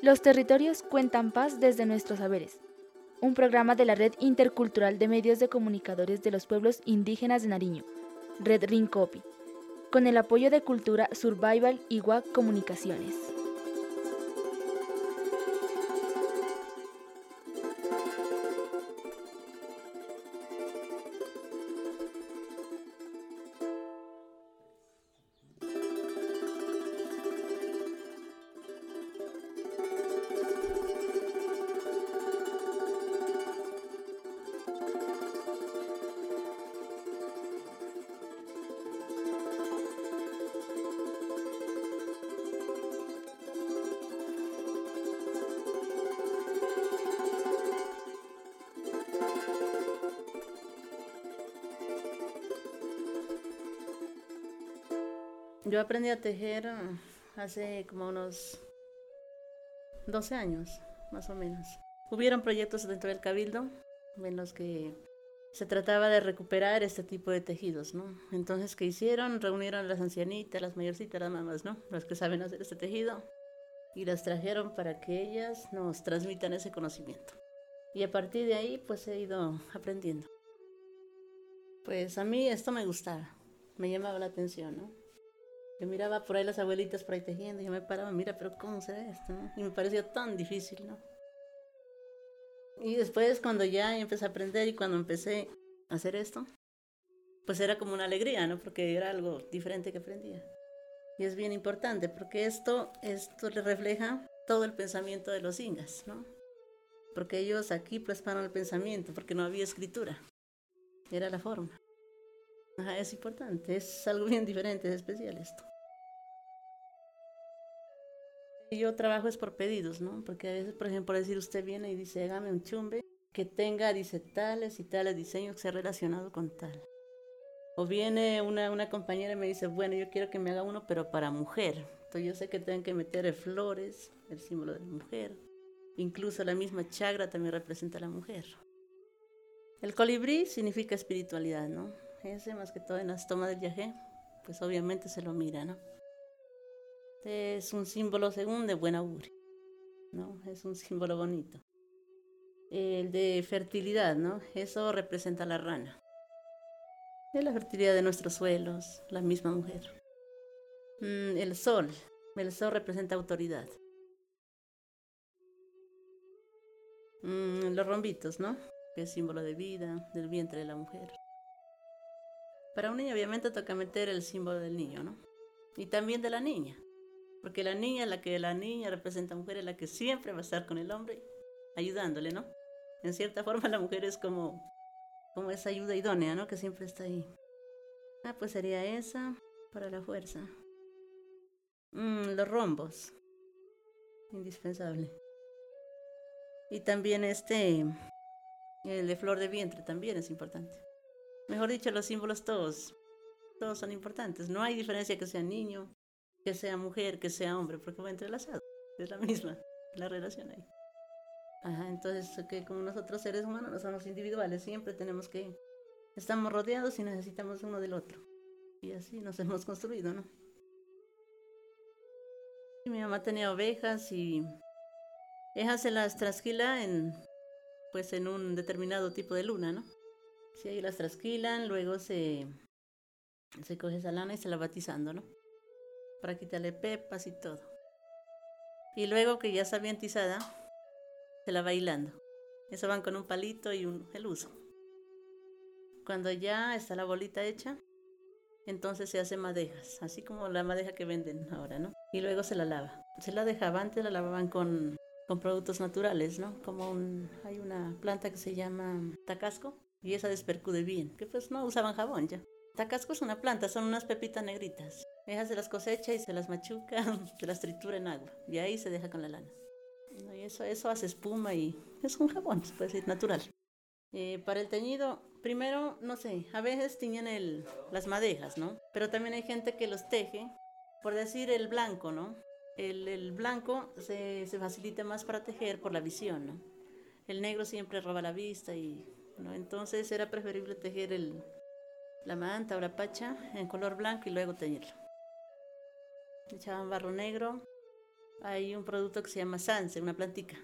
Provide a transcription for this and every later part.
Los territorios cuentan paz desde nuestros saberes. Un programa de la Red Intercultural de Medios de Comunicadores de los Pueblos Indígenas de Nariño, Red Rincopi, con el apoyo de Cultura Survival y WAC Comunicaciones. Yo aprendí a tejer ah, hace como unos 12 años, más o menos. Hubieron proyectos dentro del Cabildo en los que se trataba de recuperar este tipo de tejidos, ¿no? Entonces, ¿qué hicieron? Reunieron a las ancianitas, las mayorcitas, las mamás, ¿no? Las que saben hacer este tejido. Y las trajeron para que ellas nos transmitan ese conocimiento. Y a partir de ahí, pues he ido aprendiendo. Pues a mí esto me gustaba, me llamaba la atención, ¿no? Yo miraba por ahí las abuelitas por ahí tejiendo y yo me paraba, mira, pero ¿cómo será esto? Y me parecía tan difícil, ¿no? Y después cuando ya empecé a aprender y cuando empecé a hacer esto, pues era como una alegría, ¿no? Porque era algo diferente que aprendía. Y es bien importante porque esto, esto le refleja todo el pensamiento de los ingas, ¿no? Porque ellos aquí plasmaron el pensamiento, porque no había escritura. Era la forma. Ajá, es importante, es algo bien diferente, es especial esto. Yo trabajo es por pedidos, ¿no? Porque a veces, por ejemplo, decir usted viene y dice, hágame un chumbe que tenga, dice, tales y tales diseños que sea relacionado con tal. O viene una, una compañera y me dice, bueno, yo quiero que me haga uno, pero para mujer. Entonces yo sé que tengo que meter flores, el símbolo de la mujer. Incluso la misma chagra también representa a la mujer. El colibrí significa espiritualidad, ¿no? Ese más que todo en las tomas del viaje, pues obviamente se lo mira, ¿no? Es un símbolo según de buen augurio, ¿no? Es un símbolo bonito. El de fertilidad, ¿no? Eso representa la rana. Es la fertilidad de nuestros suelos, la misma mujer. Mm, el sol, el sol representa autoridad. Mm, los rombitos, ¿no? Que es símbolo de vida, del vientre de la mujer. Para un niño obviamente toca meter el símbolo del niño, ¿no? Y también de la niña. Porque la niña, la que la niña representa a mujer, es la que siempre va a estar con el hombre, ayudándole, ¿no? En cierta forma la mujer es como, como esa ayuda idónea, ¿no? Que siempre está ahí. Ah, pues sería esa para la fuerza. Mm, los rombos. Indispensable. Y también este, el de flor de vientre también es importante. Mejor dicho, los símbolos todos, todos son importantes. No hay diferencia que sea niño, que sea mujer, que sea hombre, porque va entrelazado. Es la misma, la relación ahí. Ajá, entonces, que como nosotros seres humanos no somos individuales, siempre tenemos que, estamos rodeados y necesitamos uno del otro. Y así nos hemos construido, ¿no? mi mamá tenía ovejas y ellas se las trasquila en, pues en un determinado tipo de luna, ¿no? Si ahí las trasquilan, luego se, se coge esa lana y se la va batizando, ¿no? Para quitarle pepas y todo. Y luego que ya está bien tizada, se la va hilando. Eso van con un palito y un, el uso. Cuando ya está la bolita hecha, entonces se hace madejas, así como la madeja que venden ahora, ¿no? Y luego se la lava. Se la dejaba antes, la lavaban con, con productos naturales, ¿no? Como hay una planta que se llama tacasco y esa despercude bien, que pues no usaban jabón ya. Tacasco es una planta, son unas pepitas negritas. Ella se las cosecha y se las machuca, se las tritura en agua y ahí se deja con la lana. Y eso, eso hace espuma y es un jabón, puede decir, natural. Eh, para el teñido, primero, no sé, a veces tiñen el, las madejas, ¿no? Pero también hay gente que los teje, por decir el blanco, ¿no? El, el blanco se, se, facilita más para tejer por la visión, ¿no? El negro siempre roba la vista y, ¿no? Entonces era preferible tejer el, la manta o la pacha en color blanco y luego teñirlo echaban barro negro hay un producto que se llama sanse, una plantica.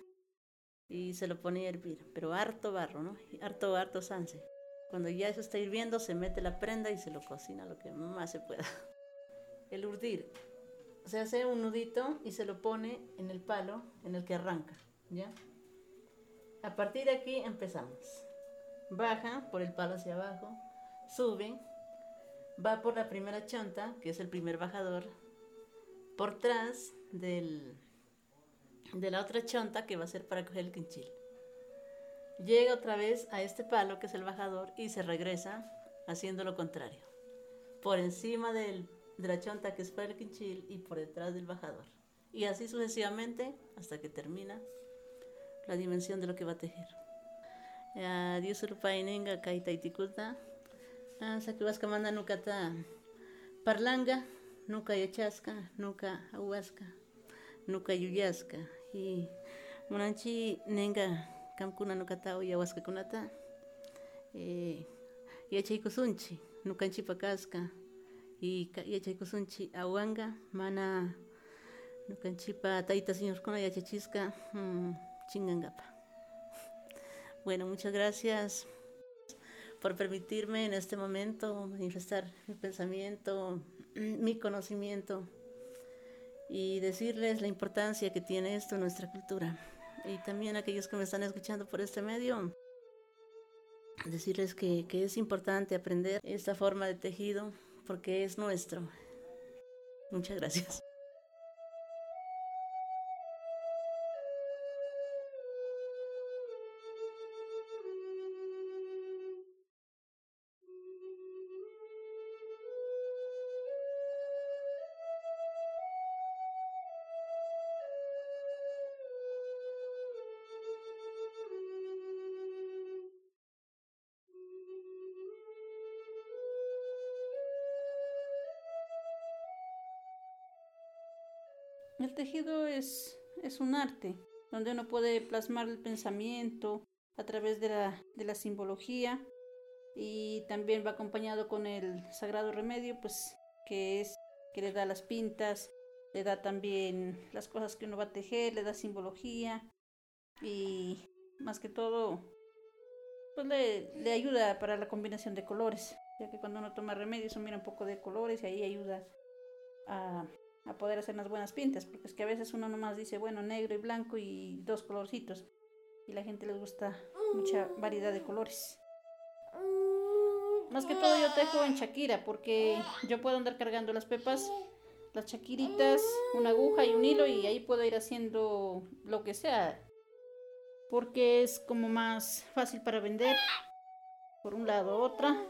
Y se lo pone a hervir, pero harto barro, ¿no? Harto, harto sanse. Cuando ya eso está hirviendo, se mete la prenda y se lo cocina lo que más se pueda. El urdir. Se hace un nudito y se lo pone en el palo en el que arranca, ¿ya? A partir de aquí empezamos. Baja por el palo hacia abajo, sube, va por la primera chonta, que es el primer bajador, por atrás del, de la otra chonta que va a ser para coger el quinchil. Llega otra vez a este palo que es el bajador y se regresa haciendo lo contrario. Por encima del, de la chonta que es para el quinchil y por detrás del bajador. Y así sucesivamente hasta que termina la dimensión de lo que va a tejer. Dios urupainenga kaita itikulta. Sakiwaska manda nukata parlanga, nuka yachasca, nuka ahuasca, nuka yuyasca. Y munanchi nenga kamkuna nukata uyawaska kunata. Eh, yachaykusunchi, nukanchi pakasca. Y yachaykusunchi awanga, mana nukanchipa taita señor kuna yachachisca. Hmm. Chingangapa. Bueno, muchas gracias por permitirme en este momento manifestar mi pensamiento, mi conocimiento y decirles la importancia que tiene esto en nuestra cultura. Y también a aquellos que me están escuchando por este medio, decirles que, que es importante aprender esta forma de tejido porque es nuestro. Muchas gracias. El tejido es, es un arte donde uno puede plasmar el pensamiento a través de la, de la simbología y también va acompañado con el sagrado remedio, pues que es que le da las pintas, le da también las cosas que uno va a tejer, le da simbología y más que todo pues le, le ayuda para la combinación de colores, ya que cuando uno toma remedio eso mira un poco de colores y ahí ayuda a a poder hacer unas buenas pintas, porque es que a veces uno nomás dice, bueno, negro y blanco y dos colorcitos, y la gente les gusta mucha variedad de colores. Más que todo yo tejo en Shakira, porque yo puedo andar cargando las pepas, las chaquiritas, una aguja y un hilo, y ahí puedo ir haciendo lo que sea, porque es como más fácil para vender, por un lado, otra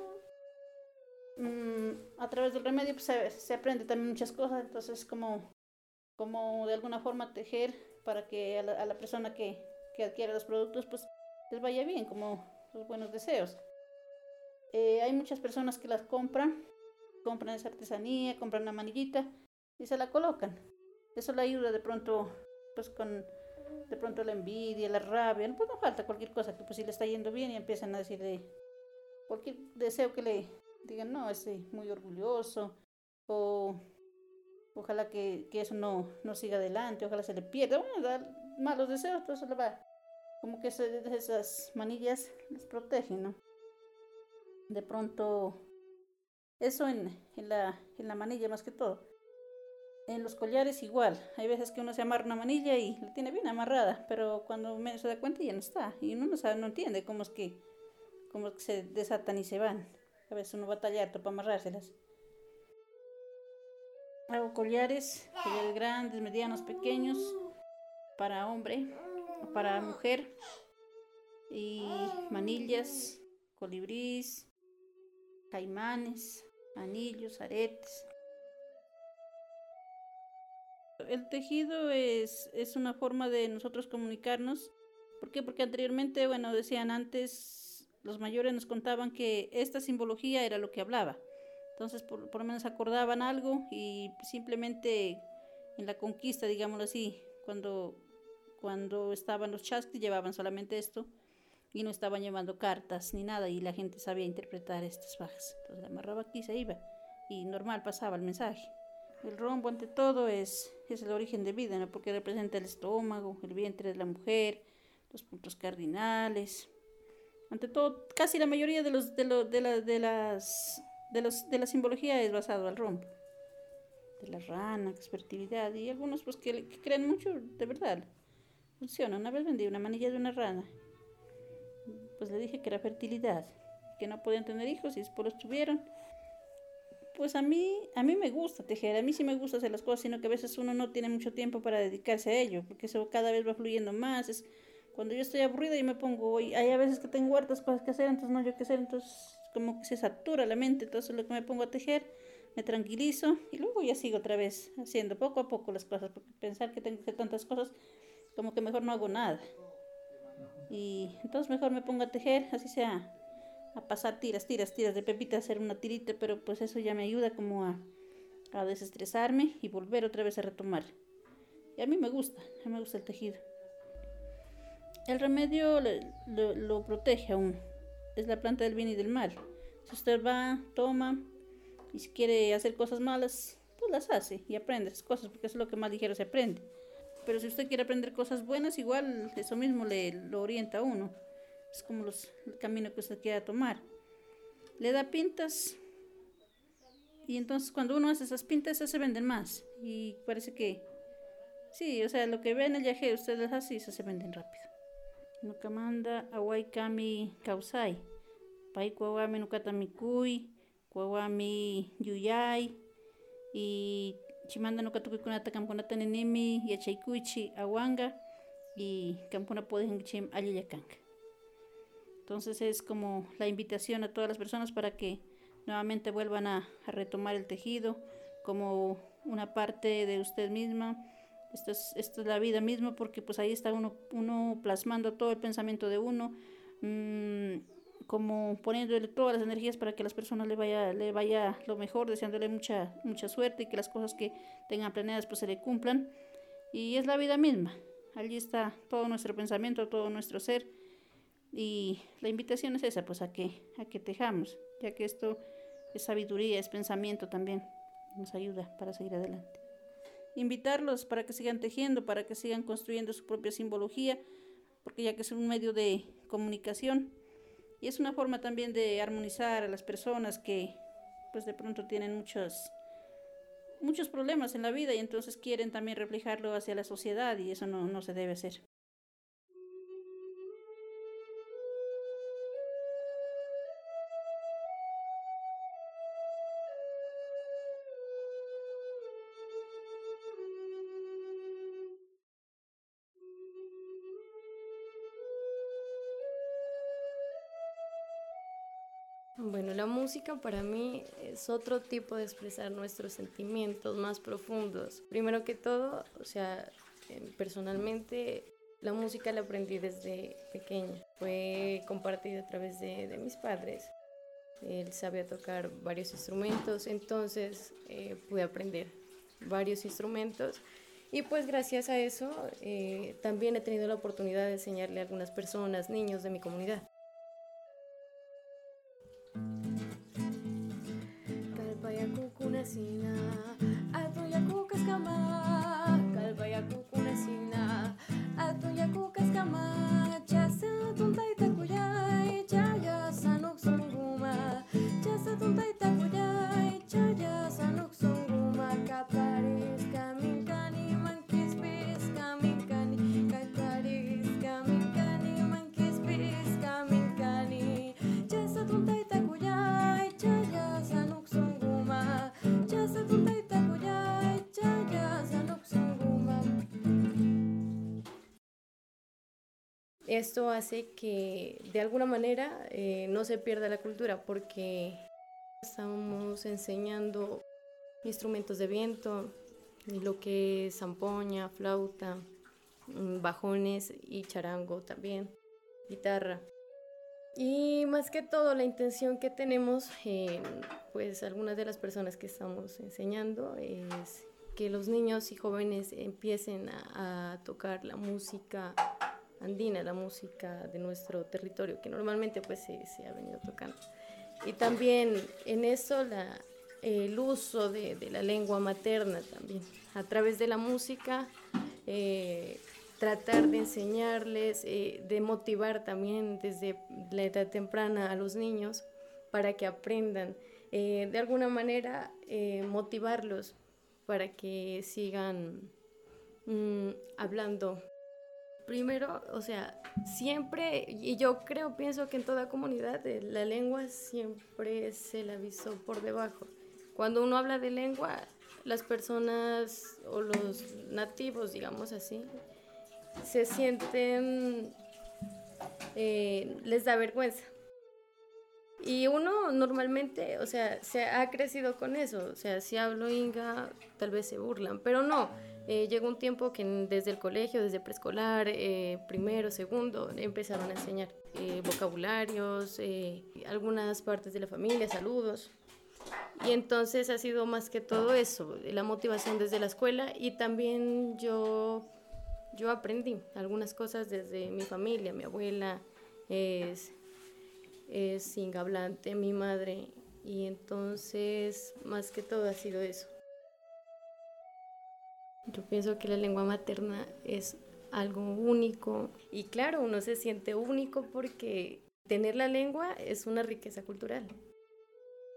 Mm, a través del remedio pues, se, aprende también muchas cosas, entonces como, como de alguna forma tejer para que a la, persona que, que, adquiere los productos pues les vaya bien, como los buenos deseos. Eh, hay muchas personas que las compran, compran esa artesanía, compran una manillita y se la colocan. Eso le ayuda de pronto, pues con de pronto la envidia, la rabia, pues no falta cualquier cosa que pues si le está yendo bien y empiezan a decirle cualquier deseo que le, digan, no, es muy orgulloso, o ojalá que, que eso no, no siga adelante, ojalá se le pierda, bueno, dar malos deseos, todo eso le va, como que esas manillas les protegen, ¿no? De pronto, eso en, en, la, en la manilla más que todo. En los collares igual, hay veces que uno se amarra una manilla y la tiene bien amarrada, pero cuando menos se da cuenta ya no está, y uno no sabe, no entiende cómo es que, cómo es que se desatan y se van. A veces uno va a tallar para amarrárselas. Hago collares, collares grandes, medianos, pequeños, para hombre, para mujer, y manillas, colibrís, caimanes, anillos, aretes. El tejido es, es una forma de nosotros comunicarnos. ¿Por qué? Porque anteriormente, bueno, decían antes los mayores nos contaban que esta simbología era lo que hablaba. Entonces, por, lo menos acordaban algo y simplemente en la conquista, digámoslo así, cuando, cuando estaban los chasquis llevaban solamente esto y no estaban llevando cartas ni nada y la gente sabía interpretar estas bajas. Entonces, amarraba aquí y se iba y normal pasaba el mensaje. El rombo, ante todo, es, es el origen de vida, ¿no? porque representa el estómago, el vientre de la mujer, los puntos cardinales. Ante todo, casi la mayoría de, los, de, de, la, de, las, de, los, de la simbología es basado al rombo. De la rana, fertilidad, y algunos pues que, que creen mucho, de verdad. Funciona. Una vez vendí una manilla de una rana. Pues le dije que era fertilidad, que no podían tener hijos y después los tuvieron pues a mí, a mí me gusta tejer, a mí sí me gusta hacer las cosas, sino que a veces uno no tiene mucho tiempo para dedicarse a ello, porque eso cada vez va fluyendo más. Es, cuando yo estoy aburrida y me pongo, y hay a veces que tengo hartas cosas que hacer, entonces no hay que hacer, entonces como que se satura la mente, entonces lo que me pongo a tejer, me tranquilizo y luego ya sigo otra vez haciendo poco a poco las cosas, porque pensar que tengo que hacer tantas cosas, como que mejor no hago nada. Y entonces mejor me pongo a tejer, así sea a pasar tiras, tiras, tiras de pepita, hacer una tirita, pero pues eso ya me ayuda como a, a desestresarme y volver otra vez a retomar. Y a mí me gusta, a mí me gusta el tejido. El remedio lo, lo protege aún. Es la planta del bien y del mal. Si usted va, toma, y si quiere hacer cosas malas, pues las hace y aprende esas cosas, porque es lo que más ligero se aprende. Pero si usted quiere aprender cosas buenas, igual eso mismo le orienta a uno. Es como los, el camino que usted quiera tomar. Le da pintas y entonces cuando uno hace esas pintas, se venden más. Y parece que, sí, o sea, lo que ven el viaje usted las hace y se venden rápido. Nukamanda, Awai Kami Kausai, Pai Kuawami Nukatamikui, Kuawami Yuyai, y Chimanda Nukatuki Kunata Kampunata Nenemi, Yachaikuichi Awanga, y Kampuna Podengchim Ayayakanga. Entonces es como la invitación a todas las personas para que nuevamente vuelvan a, retomar el tejido como una parte de usted misma. Esto es, esto es la vida misma porque pues ahí está uno, uno plasmando todo el pensamiento de uno, mmm, como poniéndole todas las energías para que las personas le vaya, le vaya lo mejor, deseándole mucha, mucha suerte y que las cosas que tengan planeadas pues se le cumplan. Y es la vida misma. Allí está todo nuestro pensamiento, todo nuestro ser y la invitación es esa, pues a que, a que tejamos, ya que esto es sabiduría, es pensamiento también, nos ayuda para seguir adelante. Invitarlos para que sigan tejiendo, para que sigan construyendo su propia simbología, porque ya que es un medio de comunicación y es una forma también de armonizar a las personas que pues de pronto tienen muchos muchos problemas en la vida y entonces quieren también reflejarlo hacia la sociedad y eso no, no se debe hacer. La música para mí es otro tipo de expresar nuestros sentimientos más profundos. Primero que todo, o sea, eh, personalmente la música la aprendí desde pequeña. Fue compartida a través de, mis padres. Él sabía tocar varios instrumentos, entonces eh, pude aprender varios instrumentos. Y pues gracias a eso eh, también he tenido la oportunidad de enseñarle a algunas personas, niños de mi comunidad vecina, alto ya cuca escama, calva ya cuca vecina, alto ya cuca escama, chasa tonta Esto hace que de alguna manera eh, no se pierda la cultura porque estamos enseñando instrumentos de viento, lo que es zampoña, flauta, mm, bajones y charango también, guitarra. Y más que todo la intención que tenemos, pues algunas de las personas que estamos enseñando es que los niños y jóvenes empiecen a tocar la música andina, la música de nuestro territorio, que normalmente pues se, ha venido tocando. Y también en eso la, el uso de, la lengua materna también, a través de la música, eh, tratar de enseñarles, eh, de motivar también desde la edad temprana a los niños para que aprendan, eh, de alguna manera motivarlos para que sigan mm, hablando. Primero, o sea, siempre, y yo creo, pienso que en toda comunidad la lengua siempre se la avisó por debajo. Cuando uno habla de lengua, las personas o los nativos, digamos así, se sienten, eh, les da vergüenza. Y uno normalmente, o sea, se ha crecido con eso. O sea, si hablo inga, tal vez se burlan, pero no. Eh, llegó un tiempo que desde el colegio, desde preescolar, eh, primero, segundo, empezaron a enseñar vocabularios, algunas partes de la familia, saludos. Y entonces ha sido más que todo eso, la motivación desde la escuela y también yo, yo aprendí algunas cosas desde mi familia, mi abuela es, es hablante, mi madre, y entonces más que todo ha sido eso. Yo pienso que la lengua materna es algo único y claro, uno se siente único porque tener la lengua es una riqueza cultural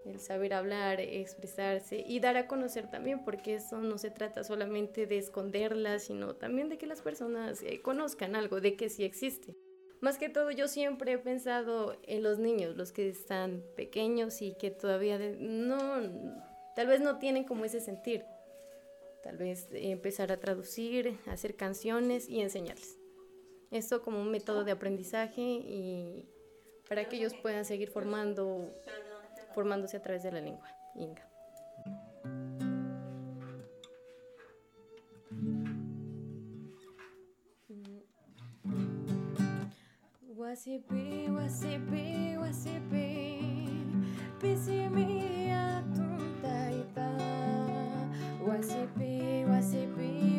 el saber hablar, expresarse y dar a conocer también, porque eso no se trata solamente de esconderla, sino también de que las personas eh, conozcan algo, de que sí existe. Más que todo, yo siempre he pensado en los niños, los que están pequeños y que todavía no, tal vez no tienen como ese sentir. Tal vez empezar a traducir, hacer canciones y enseñarles. Esto como un método de aprendizaje y para que ellos puedan seguir formando formándose a través de la lengua inga. what's it be, what's it be, what's it be? What's it be, what's it be?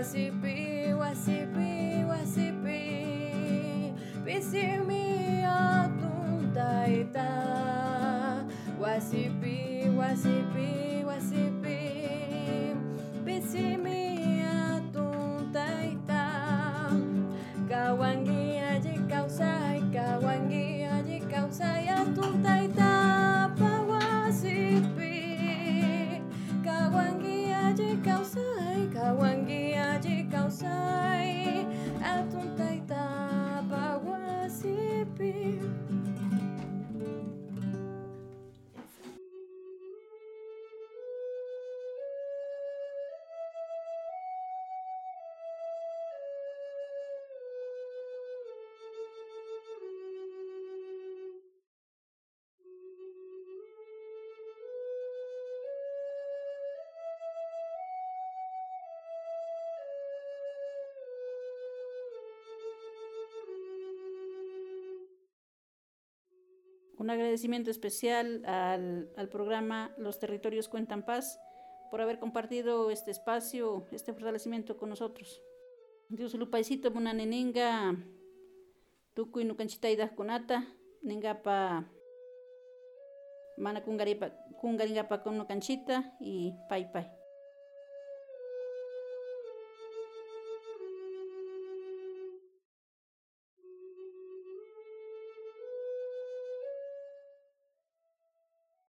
quase Un agradecimiento especial al, programa Los Territorios Cuentan Paz por haber compartido este espacio, este fortalecimiento con nosotros. Dios lupaisito nenenga tukuy nukanchita kunata ningapa mana kungaringapa con nukanchita y pai pai.